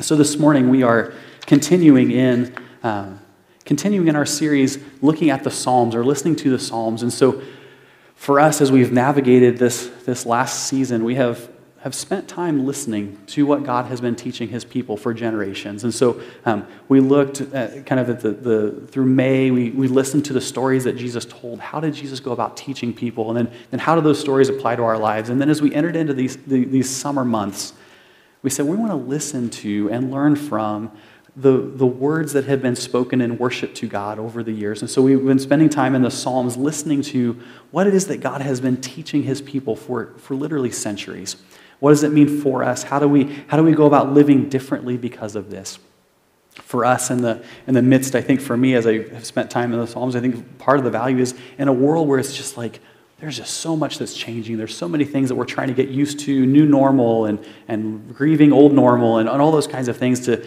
So this morning we are continuing in um, continuing in our series looking at the Psalms or listening to the Psalms. And so for us, as we've navigated this this last season, we have have spent time listening to what God has been teaching his people for generations. And so um, we looked at kind of at the, the through May, we, we listened to the stories that Jesus told. How did Jesus go about teaching people? And then, then how do those stories apply to our lives? And then as we entered into these, the, these summer months, we said we want to listen to and learn from the, the words that have been spoken in worship to God over the years. And so we've been spending time in the Psalms listening to what it is that God has been teaching his people for, for literally centuries. What does it mean for us? How do we, how do we go about living differently because of this? For us in the, in the midst, I think for me, as I have spent time in the Psalms, I think part of the value is in a world where it's just like, there's just so much that's changing. There's so many things that we're trying to get used to, new normal and, and grieving old normal and, and all those kinds of things to,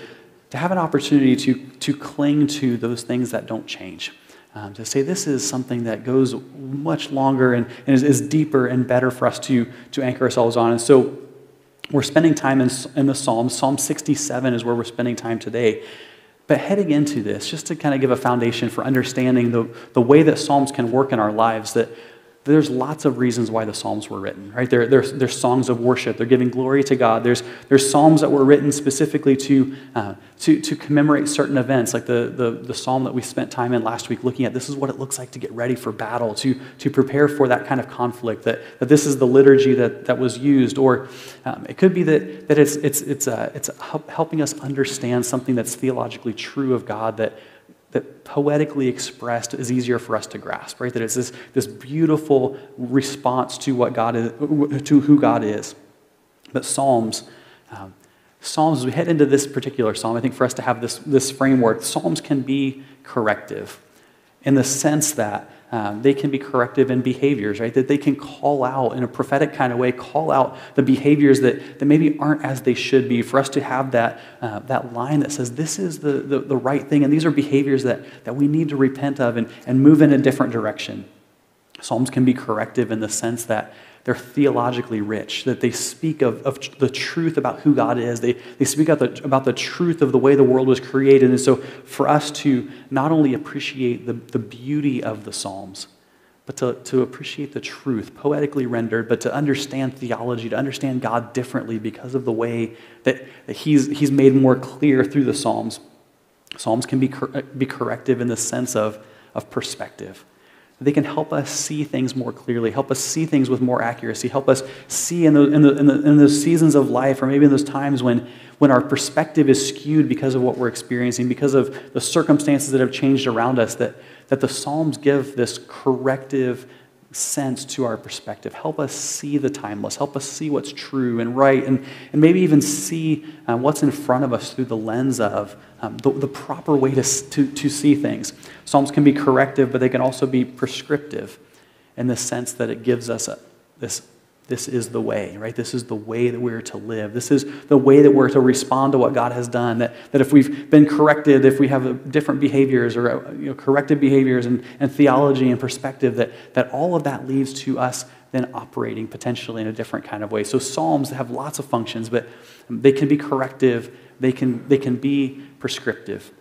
to have an opportunity to, to cling to those things that don't change. Um, to say this is something that goes much longer and, and is, is, deeper and better for us to, to anchor ourselves on. And so we're spending time in, in the Psalms. Psalm 67 is where we're spending time today. But heading into this, just to kind of give a foundation for understanding the, the way that Psalms can work in our lives, that there's lots of reasons why the Psalms were written, right? They're, they're, songs of worship. They're giving glory to God. There's, there's Psalms that were written specifically to, uh, to, to commemorate certain events, like the, the, the Psalm that we spent time in last week looking at. This is what it looks like to get ready for battle, to, to prepare for that kind of conflict, that, that this is the liturgy that, that was used. Or um, it could be that, that it's, it's, it's, uh, it's helping us understand something that's theologically true of God that that poetically expressed is easier for us to grasp, right? That it's this, this beautiful response to what God is, to who God is. But Psalms, um, Psalms, as we head into this particular psalm, I think for us to have this, this framework, Psalms can be corrective in the sense that um, they can be corrective in behaviors, right? That they can call out in a prophetic kind of way, call out the behaviors that, that maybe aren't as they should be. For us to have that, uh, that line that says, this is the, the, the right thing, and these are behaviors that, that we need to repent of and, and move in a different direction. Psalms can be corrective in the sense that they're theologically rich, that they speak of, of the truth about who God is. They, they speak about the, about the truth of the way the world was created. And so, for us to not only appreciate the, the beauty of the Psalms, but to, to appreciate the truth, poetically rendered, but to understand theology, to understand God differently because of the way that, he's, he's made more clear through the Psalms. Psalms can be, cor- uh, be corrective in the sense of, of perspective they can help us see things more clearly, help us see things with more accuracy, help us see in, the, in, the, in, the, in those seasons of life, or maybe in those times when, when our perspective is skewed because of what we're experiencing, because of the circumstances that have changed around us, that, that the Psalms give this corrective sense to our perspective. Help us see the timeless. Help us see what's true and right, and, and maybe even see uh, what's in front of us through the lens of um, the, the proper way to, to, to see things. Psalms can be corrective, but they can also be prescriptive in the sense that it gives us a, this this is the way, right? This is the way that we're to live. This is the way that we're to respond to what God has done. That, that if we've been corrected, if we have different behaviors or you know, corrected behaviors and, and theology and perspective, that, that all of that leads to us then operating potentially in a different kind of way. So Psalms have lots of functions, but they can be corrective, they can, they can be prescriptive.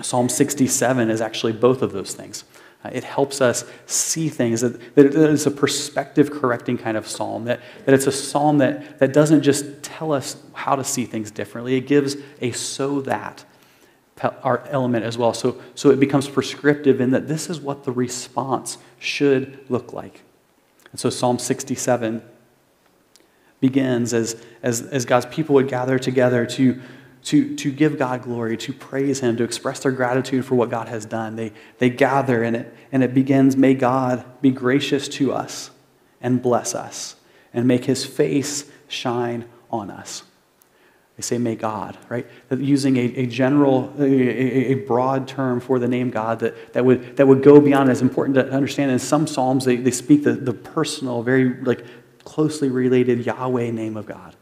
Psalm 67 is actually both of those things. Uh, it helps us see things, that, that it's a perspective correcting kind of psalm, that, that it's a psalm that, that doesn't just tell us how to see things differently, it gives a so that our element as well. So, so it becomes prescriptive in that this is what the response should look like. And so Psalm 67 begins as, as, as God's people would gather together to, to, to give God glory, to praise Him, to express their gratitude for what God has done. They, they gather and it, and it begins, May God be gracious to us and bless us and make His face shine on us. They say, May God, right? Using a, a general, a, a, broad term for the name God that, that, would, that would go beyond. It's important to understand. In some Psalms, they, they speak the, the personal, very like closely related Yahweh name of God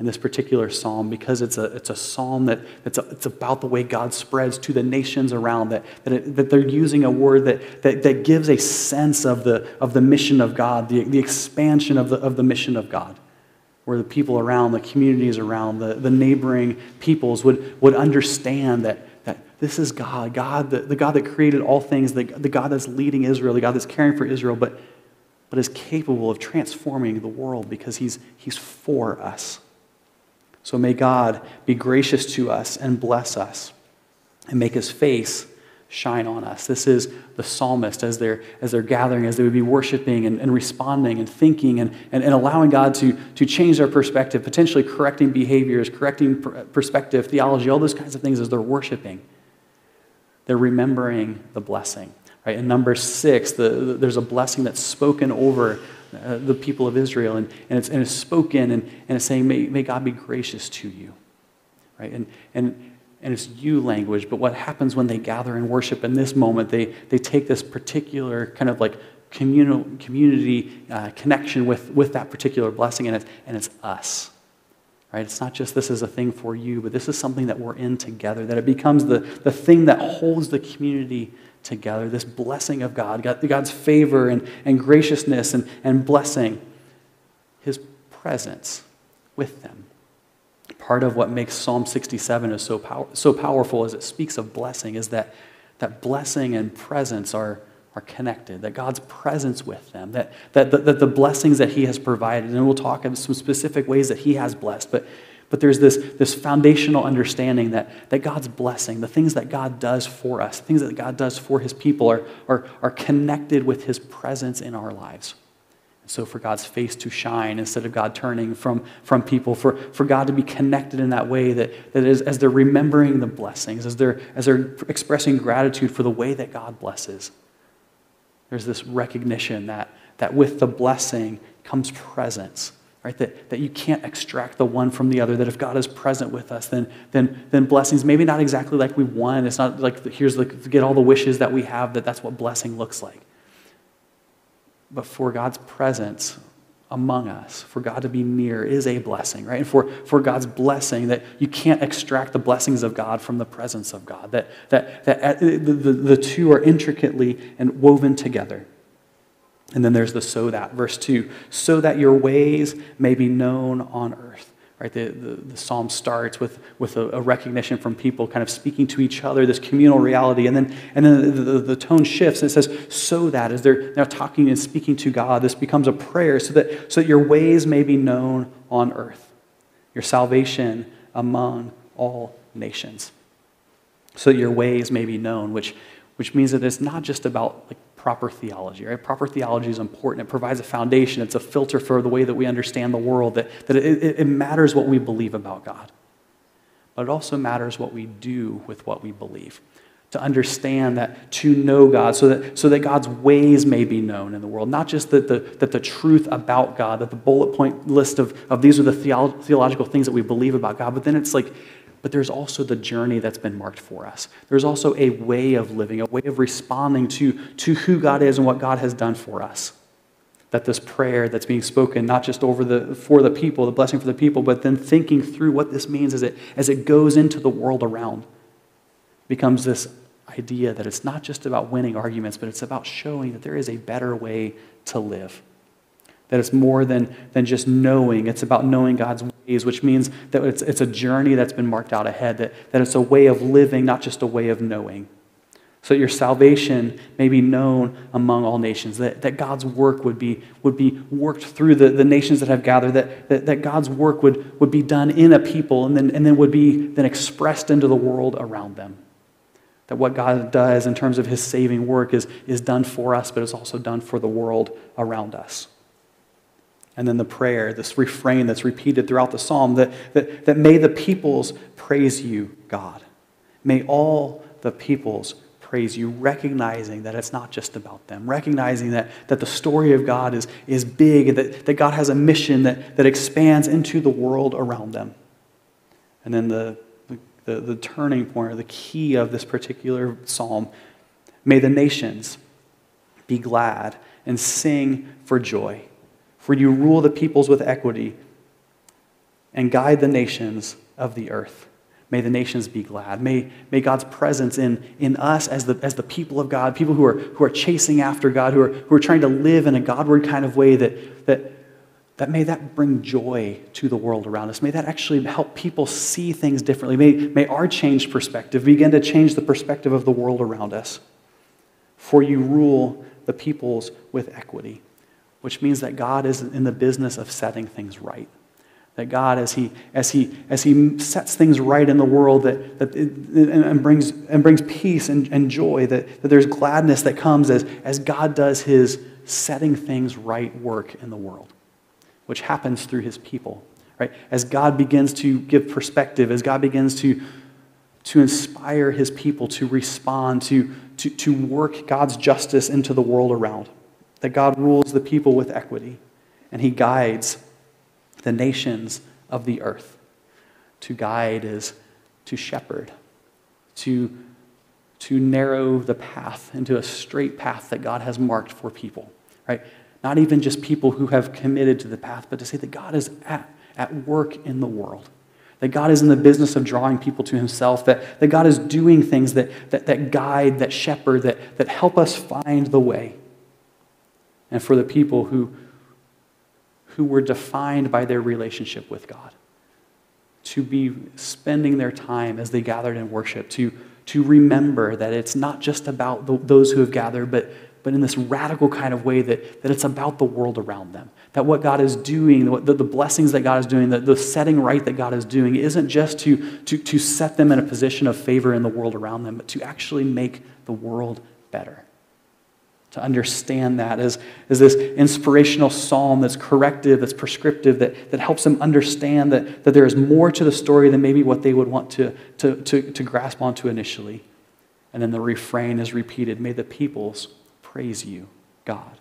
in this particular psalm because it's a, it's a psalm that it's, a, it's about the way God spreads to the nations around, that, that, it, that they're using a word that, that, that gives a sense of the, of the mission of God, the, the expansion of the, of the mission of God. Where the people around, the communities around, the, the neighboring peoples would, would understand that, that this is God, God, the, the God that created all things, the, the God that's leading Israel, the God that's caring for Israel, but, but is capable of transforming the world because he's, he's for us. So may God be gracious to us and bless us and make his face shine on us. This is the psalmist as they're, as they're gathering, as they would be worshiping and, and responding and thinking and, and, and, allowing God to, to change their perspective, potentially correcting behaviors, correcting perspective, theology, all those kinds of things as they're worshiping. They're remembering the blessing. Right? In number six, the, the, there's a blessing that's spoken over uh, the people of Israel, and, and, it's, and it's spoken, and, and it's saying, may, may God be gracious to you. Right? And, and, and it's you language, but what happens when they gather and worship in this moment, they, they take this particular kind of like communal, community uh, connection with, with that particular blessing, and it's, and it's us. Right? It's not just this is a thing for you, but this is something that we're in together, that it becomes the, the thing that holds the community together, this blessing of God, God's favor and, and graciousness and, and blessing, His presence with them. Part of what makes Psalm 67 is so, power, so powerful as it speaks of blessing is that, that blessing and presence are, are connected, that God's presence with them, that, that, that, that the blessings that He has provided, and we'll talk in some specific ways that He has blessed, but, but there's this, this foundational understanding that, that God's blessing, the things that God does for us, things that God does for His people, are, are, are connected with His presence in our lives. So, for God's face to shine instead of God turning from, from people, for, for God to be connected in that way that, that is, as they're remembering the blessings, as they're, as they're expressing gratitude for the way that God blesses, there's this recognition that, that with the blessing comes presence, right? That, that you can't extract the one from the other, that if God is present with us, then, then, then blessings, maybe not exactly like we want. It's not like here's the, get all the wishes that we have, that that's what blessing looks like but for God's presence among us, for God to be near is a blessing, right? And for, for God's blessing, that you can't extract the blessings of God from the presence of God, that, that, that uh, the, the, the two are intricately and woven together. And then there's the so that, verse 2 so that your ways may be known on earth. Right? The, the, the, psalm starts with, with a, a, recognition from people kind of speaking to each other, this communal reality. And then, and then the, the, the tone shifts and it says, so that, as they're now talking and speaking to God, this becomes a prayer so that, so that your ways may be known on earth, your salvation among all nations. So that your ways may be known, which, which means that it's not just about like, proper theology, right? Proper theology is important. It provides a foundation, it's a filter for the way that we understand the world, that, that it, it matters what we believe about God. But it also matters what we do with what we believe. To understand that, to know God, so that, so that God's ways may be known in the world. Not just that the, that the truth about God, that the bullet point list of, of these are the theolo- theological things that we believe about God, but then it's like but there's also the journey that's been marked for us. There's also a way of living, a way of responding to, to who God is and what God has done for us. That this prayer that's being spoken, not just over the, for the people, the blessing for the people, but then thinking through what this means as it, as it goes into the world around, becomes this idea that it's not just about winning arguments, but it's about showing that there is a better way to live that it's more than, than just knowing. It's about knowing God's which means that it's, it's a journey that's been marked out ahead, that, that it's a way of living, not just a way of knowing. So that your salvation may be known among all nations, that, that God's work would be, would be worked through the, the nations that have gathered, that, that, that God's work would, would be done in a people and then, and then would be then expressed into the world around them. That what God does in terms of his saving work is, is done for us, but it's also done for the world around us. And then the prayer, this refrain that's repeated throughout the psalm that, that, that may the peoples praise you, God. May all the peoples praise you, recognizing that it's not just about them, recognizing that, that the story of God is, is big, that, that God has a mission that, that expands into the world around them. And then the, the, the turning point or the key of this particular psalm may the nations be glad and sing for joy for you rule the peoples with equity and guide the nations of the earth. May the nations be glad. May, may God's presence in, in us as the, as the people of God, people who are, who are chasing after God, who are, who are trying to live in a Godward kind of way that, that, that may that bring joy to the world around us. May that actually help people see things differently. May, may our changed perspective begin to change the perspective of the world around us. For you rule the peoples with equity, which means that God is in the business of setting things right. That God, as He, as he, as he sets things right in the world that, that it, and, brings, and brings peace and, and joy, that, that there's gladness that comes as, as God does His setting things right work in the world which happens through his people. Right? As God begins to give perspective, as God begins to, to inspire his people to respond, to, to, to work God's justice into the world around, that God rules the people with equity, and he guides the nations of the earth. To guide is to shepherd, to, to narrow the path into a straight path that God has marked for people. Right? Not even just people who have committed to the path, but to say that God is at, at work in the world. That God is in the business of drawing people to himself, that, that God is doing things that, that, that guide, that shepherd, that, that help us find the way. And for the people who, who were defined by their relationship with God, to be spending their time as they gathered in worship, to, to remember that it's not just about the, those who have gathered, but, but in this radical kind of way that, that it's about the world around them. That what God is doing, the, the blessings that God is doing, the, the setting right that God is doing, isn't just to, to, to set them in a position of favor in the world around them, but to actually make the world better. To understand that as, as this inspirational psalm that's corrective, that's prescriptive, that, that helps them understand that, that there is more to the story than maybe what they would want to, to, to, to grasp onto initially. And then the refrain is repeated May the peoples praise you, God.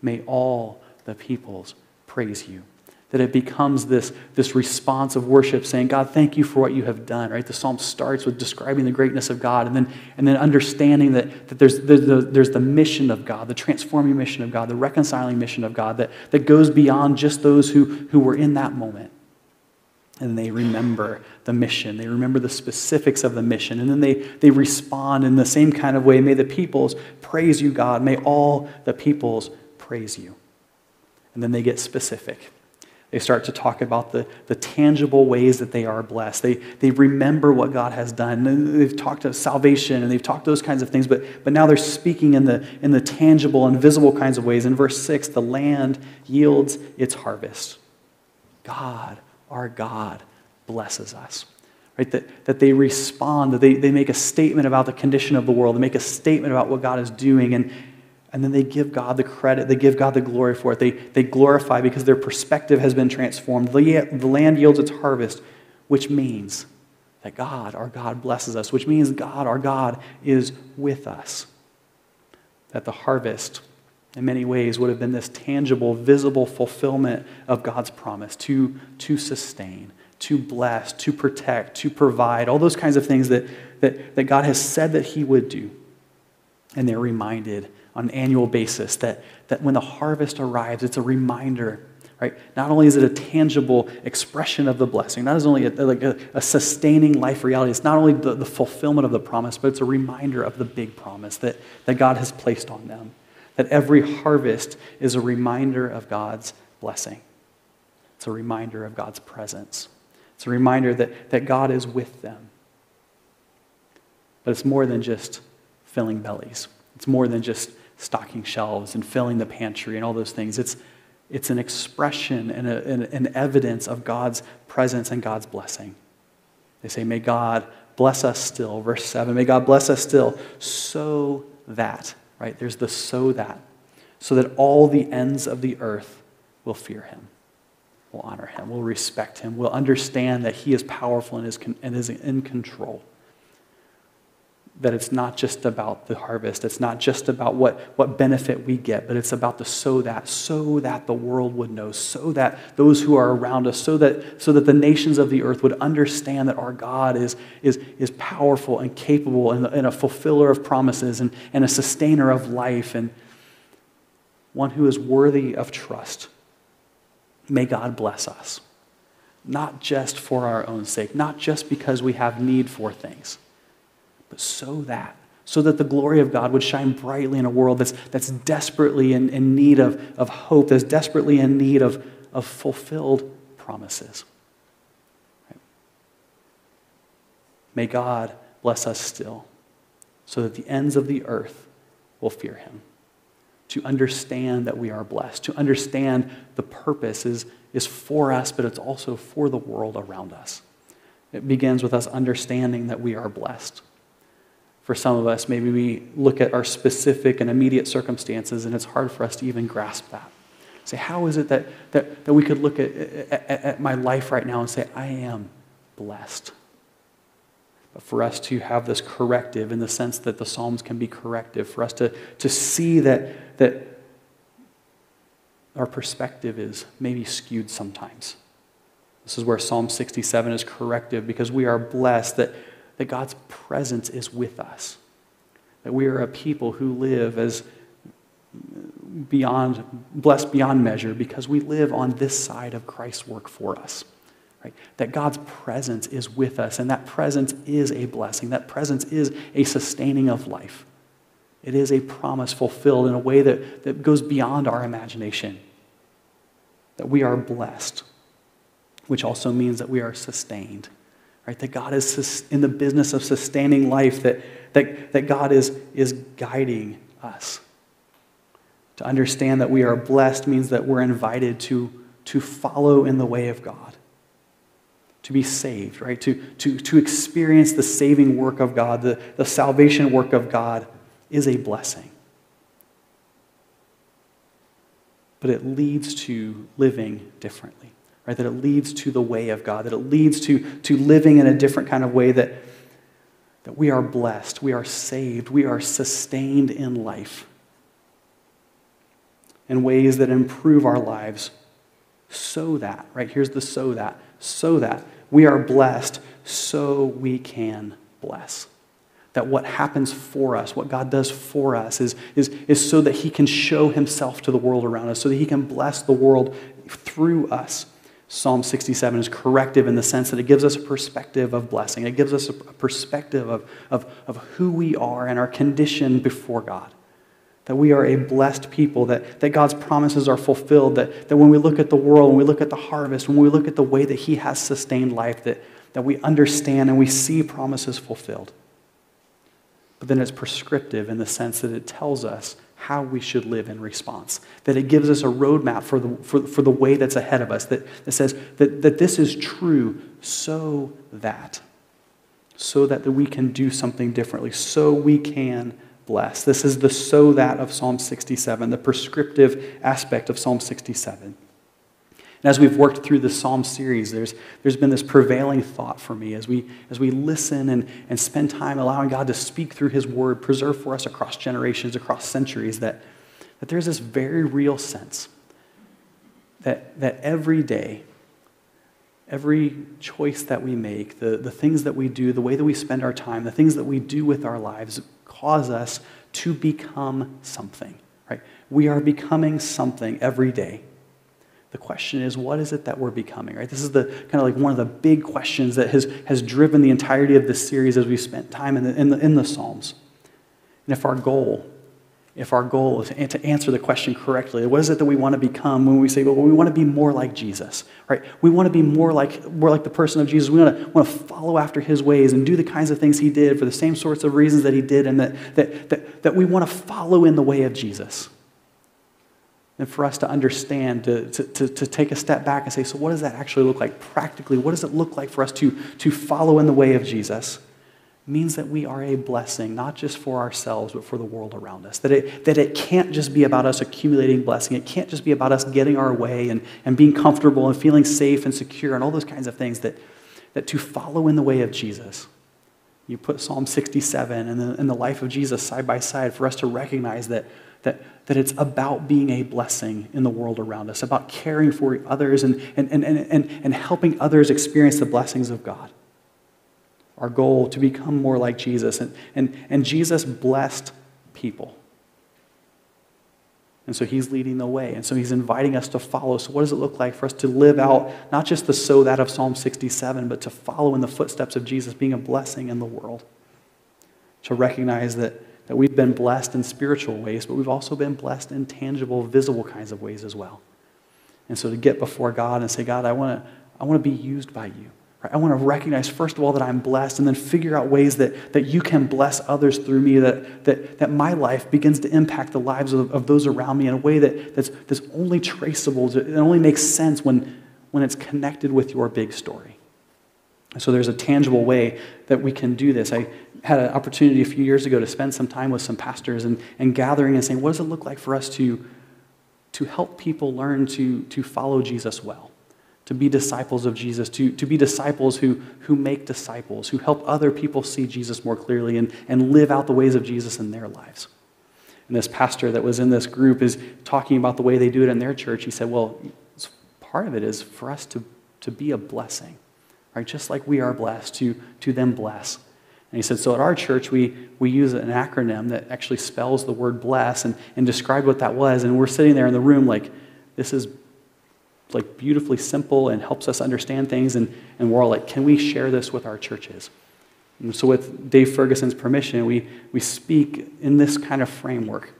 May all the peoples praise you. That it becomes this, this response of worship saying, God, thank you for what you have done, right? The psalm starts with describing the greatness of God and then, and then understanding that, that there's, the, the, there's the mission of God, the transforming mission of God, the reconciling mission of God that, that goes beyond just those who, who were in that moment and they remember the mission. They remember the specifics of the mission. And then they, they respond in the same kind of way. May the peoples praise you, God. May all the peoples praise you. And then they get specific. They start to talk about the, the tangible ways that they are blessed. They, they remember what God has done. They've talked of salvation and they've talked those kinds of things, but, but now they're speaking in the, in the tangible and visible kinds of ways. In verse 6, the land yields its harvest. God our God blesses us. Right? That, that they respond, that they, they make a statement about the condition of the world, they make a statement about what God is doing, and, and then they give God the credit, they give God the glory for it. They, they glorify because their perspective has been transformed. The, the land yields its harvest, which means that God, our God, blesses us, which means God, our God, is with us. That the harvest in many ways would have been this tangible, visible fulfillment of God's promise to, to sustain, to bless, to protect, to provide, all those kinds of things that, that, that God has said that He would do. And they're reminded on an annual basis that, that when the harvest arrives, it's a reminder, right? Not only is it a tangible expression of the blessing, not only a, like a, a sustaining life reality, it's not only the, the fulfillment of the promise, but it's a reminder of the big promise that, that God has placed on them that every harvest is a reminder of God's blessing. It's a reminder of God's presence. It's a reminder that, that God is with them. But it's more than just filling bellies, it's more than just stocking shelves and filling the pantry and all those things. It's, it's an expression and a, an, evidence of God's presence and God's blessing. They say, May God bless us still. Verse 7 May God bless us still, so that right? There's the so that, so that all the ends of the earth will fear him, will honor him, will respect him, will understand that he is powerful and is, and is in control. That it's not just about the harvest, it's not just about what, what benefit we get, but it's about the so that, so that the world would know, so that those who are around us, so that, so that the nations of the earth would understand that our God is, is, is powerful and capable and, and a fulfiller of promises and, and a sustainer of life and one who is worthy of trust. May God bless us, not just for our own sake, not just because we have need for things but so that, so that the glory of God would shine brightly in a world that's, that's desperately in, in need of, of hope, that's desperately in need of, of fulfilled promises. Right? May God bless us still so that the ends of the earth will fear him. To understand that we are blessed, to understand the purpose is, is for us, but it's also for the world around us. It begins with us understanding that we are blessed. For some of us, maybe we look at our specific and immediate circumstances, and it's hard for us to even grasp that. Say, how is it that, that, that we could look at, at, at my life right now and say, I am blessed? But for us to have this corrective in the sense that the Psalms can be corrective, for us to, to see that, that our perspective is maybe skewed sometimes. This is where Psalm 67 is corrective because we are blessed that, that God's presence is with us. That we are a people who live as beyond, blessed beyond measure because we live on this side of Christ's work for us. Right? That God's presence is with us, and that presence is a blessing. That presence is a sustaining of life. It is a promise fulfilled in a way that, that goes beyond our imagination. That we are blessed which also means that we are sustained. Right? That God is in the business of sustaining life, that, that, that God is, is guiding us. To understand that we are blessed means that we're invited to, to follow in the way of God, to be saved, right? To, to, to experience the saving work of God, the, the salvation work of God is a blessing. But it leads to living differently right? That it leads to the way of God, that it leads to, to living in a different kind of way, that, that we are blessed, we are saved, we are sustained in life in ways that improve our lives so that, right? Here's the so that, so that we are blessed so we can bless. That what happens for us, what God does for us, is, is, is so that He can show Himself to the world around us, so that He can bless the world through us. Psalm 67 is corrective in the sense that it gives us a perspective of blessing. It gives us a perspective of, of, of who we are and our condition before God. That we are a blessed people, that, that God's promises are fulfilled, that, that when we look at the world, when we look at the harvest, when we look at the way that He has sustained life, that, that we understand and we see promises fulfilled. But then it's prescriptive in the sense that it tells us how we should live in response. That it gives us a roadmap for the, for, for the way that's ahead of us, that, that says that, that this is true so that, so that, that we can do something differently, so we can bless. This is the so that of Psalm 67, the prescriptive aspect of Psalm 67. And as we've worked through the Psalm series, there's, there's been this prevailing thought for me as we, as we listen and, and spend time allowing God to speak through His Word, preserve for us across generations, across centuries, that, that there's this very real sense that, that every day, every choice that we make, the, the things that we do, the way that we spend our time, the things that we do with our lives cause us to become something, right? We are becoming something every day. The question is, what is it that we're becoming, right? This is the kind of like one of the big questions that has, has driven the entirety of this series as we've spent time in the, in the, in the Psalms. And if our goal, if our goal is to answer the question correctly, what is it that we want to become when we say, well, we want to be more like Jesus, right? We want to be more like, more like the person of Jesus. We want to, want to follow after his ways and do the kinds of things he did for the same sorts of reasons that he did, and that, that, that, that we want to follow in the way of Jesus and for us to understand, to, to, to take a step back and say, so what does that actually look like practically? What does it look like for us to, to follow in the way of Jesus? Means that we are a blessing, not just for ourselves, but for the world around us. That it, that it can't just be about us accumulating blessing. It can't just be about us getting our way and, and being comfortable and feeling safe and secure and all those kinds of things. That, that to follow in the way of Jesus, you put Psalm 67 and the, and the life of Jesus side by side for us to recognize that that, that it's about being a blessing in the world around us, about caring for others and, and, and, and, and helping others experience the blessings of God. Our goal to become more like Jesus. And, and, and Jesus blessed people. And so he's leading the way. And so he's inviting us to follow. So, what does it look like for us to live out not just the so that of Psalm 67, but to follow in the footsteps of Jesus, being a blessing in the world? To recognize that that we've been blessed in spiritual ways, but we've also been blessed in tangible, visible kinds of ways as well. And so to get before God and say, God, I want to I want to be used by you. Right? I want to recognize, first of all, that I'm blessed, and then figure out ways that, that you can bless others through me, that, that, that my life begins to impact the lives of, of those around me in a way that, that's, that's only traceable. It only makes sense when, when it's connected with your big story. And so there's a tangible way that we can do this. I had an opportunity a few years ago to spend some time with some pastors and, and gathering and saying, what does it look like for us to, to help people learn to, to follow Jesus well? to be disciples of Jesus, to, to be disciples who, who make disciples, who help other people see Jesus more clearly and, and live out the ways of Jesus in their lives. And this pastor that was in this group is talking about the way they do it in their church. He said, Well, part of it is for us to, to be a blessing, right? Just like we are blessed, to, to them bless. And he said, So at our church, we, we use an acronym that actually spells the word bless and, and described what that was. And we're sitting there in the room like, This is like beautifully simple and helps us understand things. And, and we're all like, can we share this with our churches? And so, with Dave Ferguson's permission, we, we speak in this kind of framework.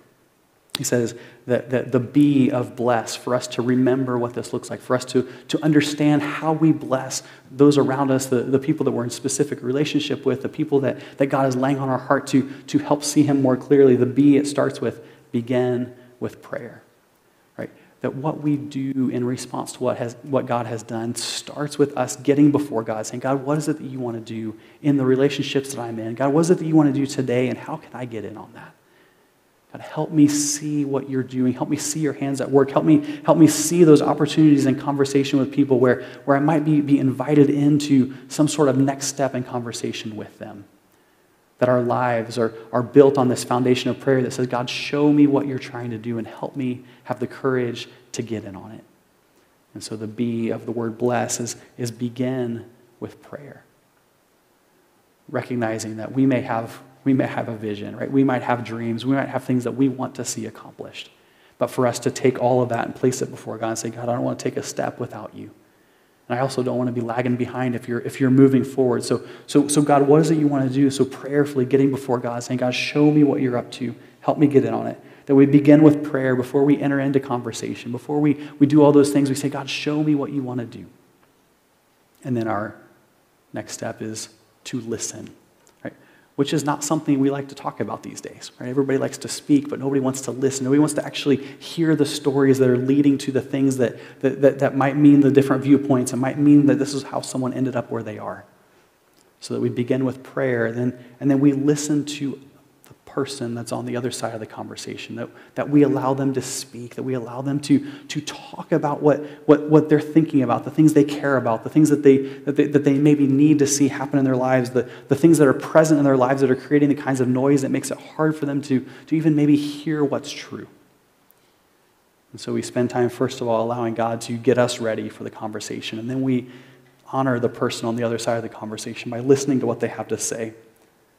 He says that, that the B of bless, for us to remember what this looks like, for us to, to understand how we bless those around us, the, the people that we're in specific relationship with, the people that, that God is laying on our heart to, to help see Him more clearly. The B, it starts with begin with prayer Right? that what we do in response to what, has, what God has done starts with us getting before God, saying, God, what is it that you want to do in the relationships that I'm in? God, what is it that you want to do today, and how can I get in on that? God, help me see what you're doing. Help me see your hands at work. Help me, help me see those opportunities in conversation with people where, where I might be, be invited into some sort of next step in conversation with them that our lives are, are built on this foundation of prayer that says, God, show me what you're trying to do and help me have the courage to get in on it. And so the B of the word bless is, is begin with prayer. Recognizing that we may have we may have a vision, right? We might have dreams, we might have things that we want to see accomplished. But for us to take all of that and place it before God and say, God, I don't want to take a step without you. And I also don't want to be lagging behind if you're, if you're moving forward. So, so, so, God, what is it you want to do? So, prayerfully getting before God, saying, God, show me what you're up to. Help me get in on it. That we begin with prayer before we enter into conversation. Before we, we do all those things, we say, God, show me what you want to do. And then our next step is to listen which is not something we like to talk about these days. Right? Everybody likes to speak, but nobody wants to listen. Nobody wants to actually hear the stories that are leading to the things that, that, that, that might mean the different viewpoints and might mean that this is how someone ended up where they are. So that we begin with prayer, and then, and then we listen to person that's on the other side of the conversation, that, that we allow them to speak, that we allow them to, to talk about what, what, what they're thinking about, the things they care about, the things that they, that, they, that they maybe need to see happen in their lives, the, the things that are present in their lives that are creating the kinds of noise that makes it hard for them to, to even maybe hear what's true. And so we spend time, first of all, allowing God to get us ready for the conversation, and then we honor the person on the other side of the conversation by listening to what they have to say.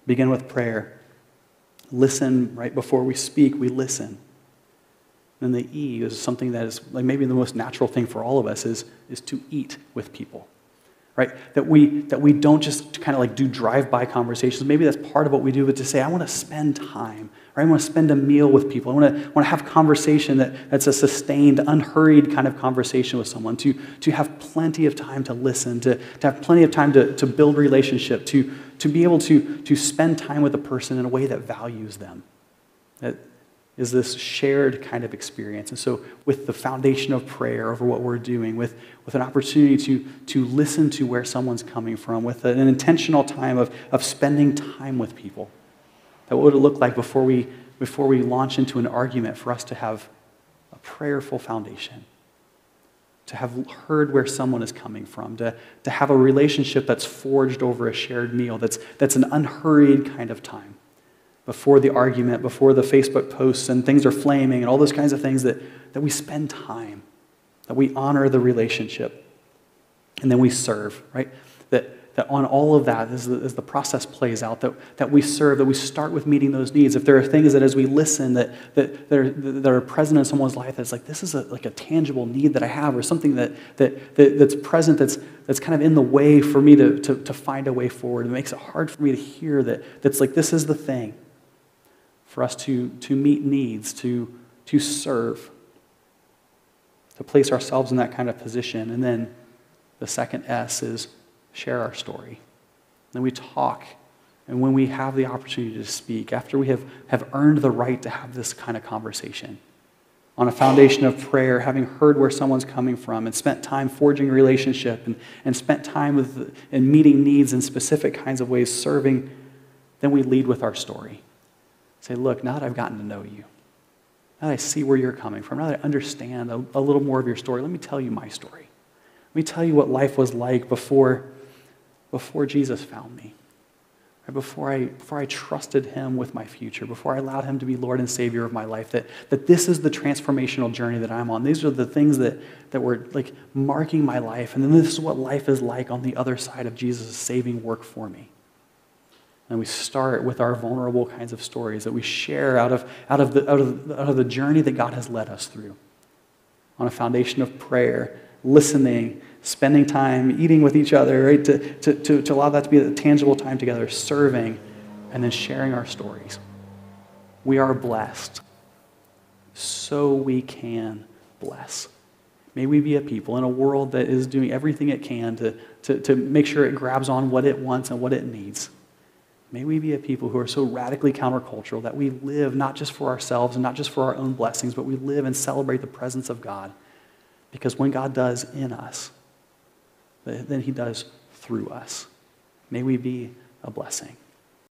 Begin with prayer listen right before we speak, we listen. And the E is something that is like maybe the most natural thing for all of us is, is to eat with people. Right? That we that we don't just kind of like do drive-by conversations. Maybe that's part of what we do, but to say, I want to spend time, I want to spend a meal with people. I want to, want to have a conversation that, that's a sustained, unhurried kind of conversation with someone, to, to have plenty of time to listen, to, to have plenty of time to, to build relationship, to, to be able to, to spend time with a person in a way that values them. That is this shared kind of experience. And so, with the foundation of prayer over what we're doing, with, with an opportunity to, to listen to where someone's coming from, with an intentional time of, of spending time with people, that what would it look like before we, before we launch into an argument for us to have a prayerful foundation? to have heard where someone is coming from, to, to have a relationship that's forged over a shared meal, that's, that's an unhurried kind of time before the argument, before the Facebook posts and things are flaming and all those kinds of things, that, that we spend time, that we honor the relationship, and then we serve, right? That, that on all of that, as the, as the, process plays out, that, that we serve, that we start with meeting those needs. If there are things that as we listen that, that, that, are, that are present in someone's life that's like, this is a, like a tangible need that I have, or something that, that, that, that's present that's, that's kind of in the way for me to, to, to find a way forward. It makes it hard for me to hear that, that's like, this is the thing for us to, to meet needs, to, to serve to place ourselves in that kind of position. And then the second S is share our story. Then we talk. And when we have the opportunity to speak, after we have, have earned the right to have this kind of conversation, on a foundation of prayer, having heard where someone's coming from and spent time forging a relationship and, and spent time with and meeting needs in specific kinds of ways, serving, then we lead with our story. Say, look, now that I've gotten to know you, now that I see where you're coming from, now that I understand a, a little more of your story, let me tell you my story. Let me tell you what life was like before, before Jesus found me before I, before I trusted him with my future, before I allowed him to be Lord and Savior of my life, that, that this is the transformational journey that I'm on. These are the things that, that were like marking my life. And then this is what life is like on the other side of Jesus' saving work for me. And we start with our vulnerable kinds of stories that we share out of, out of, the, out of, out of the journey that God has led us through on a foundation of prayer, listening, spending time, eating with each other, right? To, to, to, to allow that to be a tangible time together, serving, and then sharing our stories. We are blessed so we can bless. May we be a people in a world that is doing everything it can to, to, to make sure it grabs on what it wants and what it needs. May we be a people who are so radically countercultural that we live not just for ourselves and not just for our own blessings, but we live and celebrate the presence of God. Because when God does in us, than he does through us. May we be a blessing.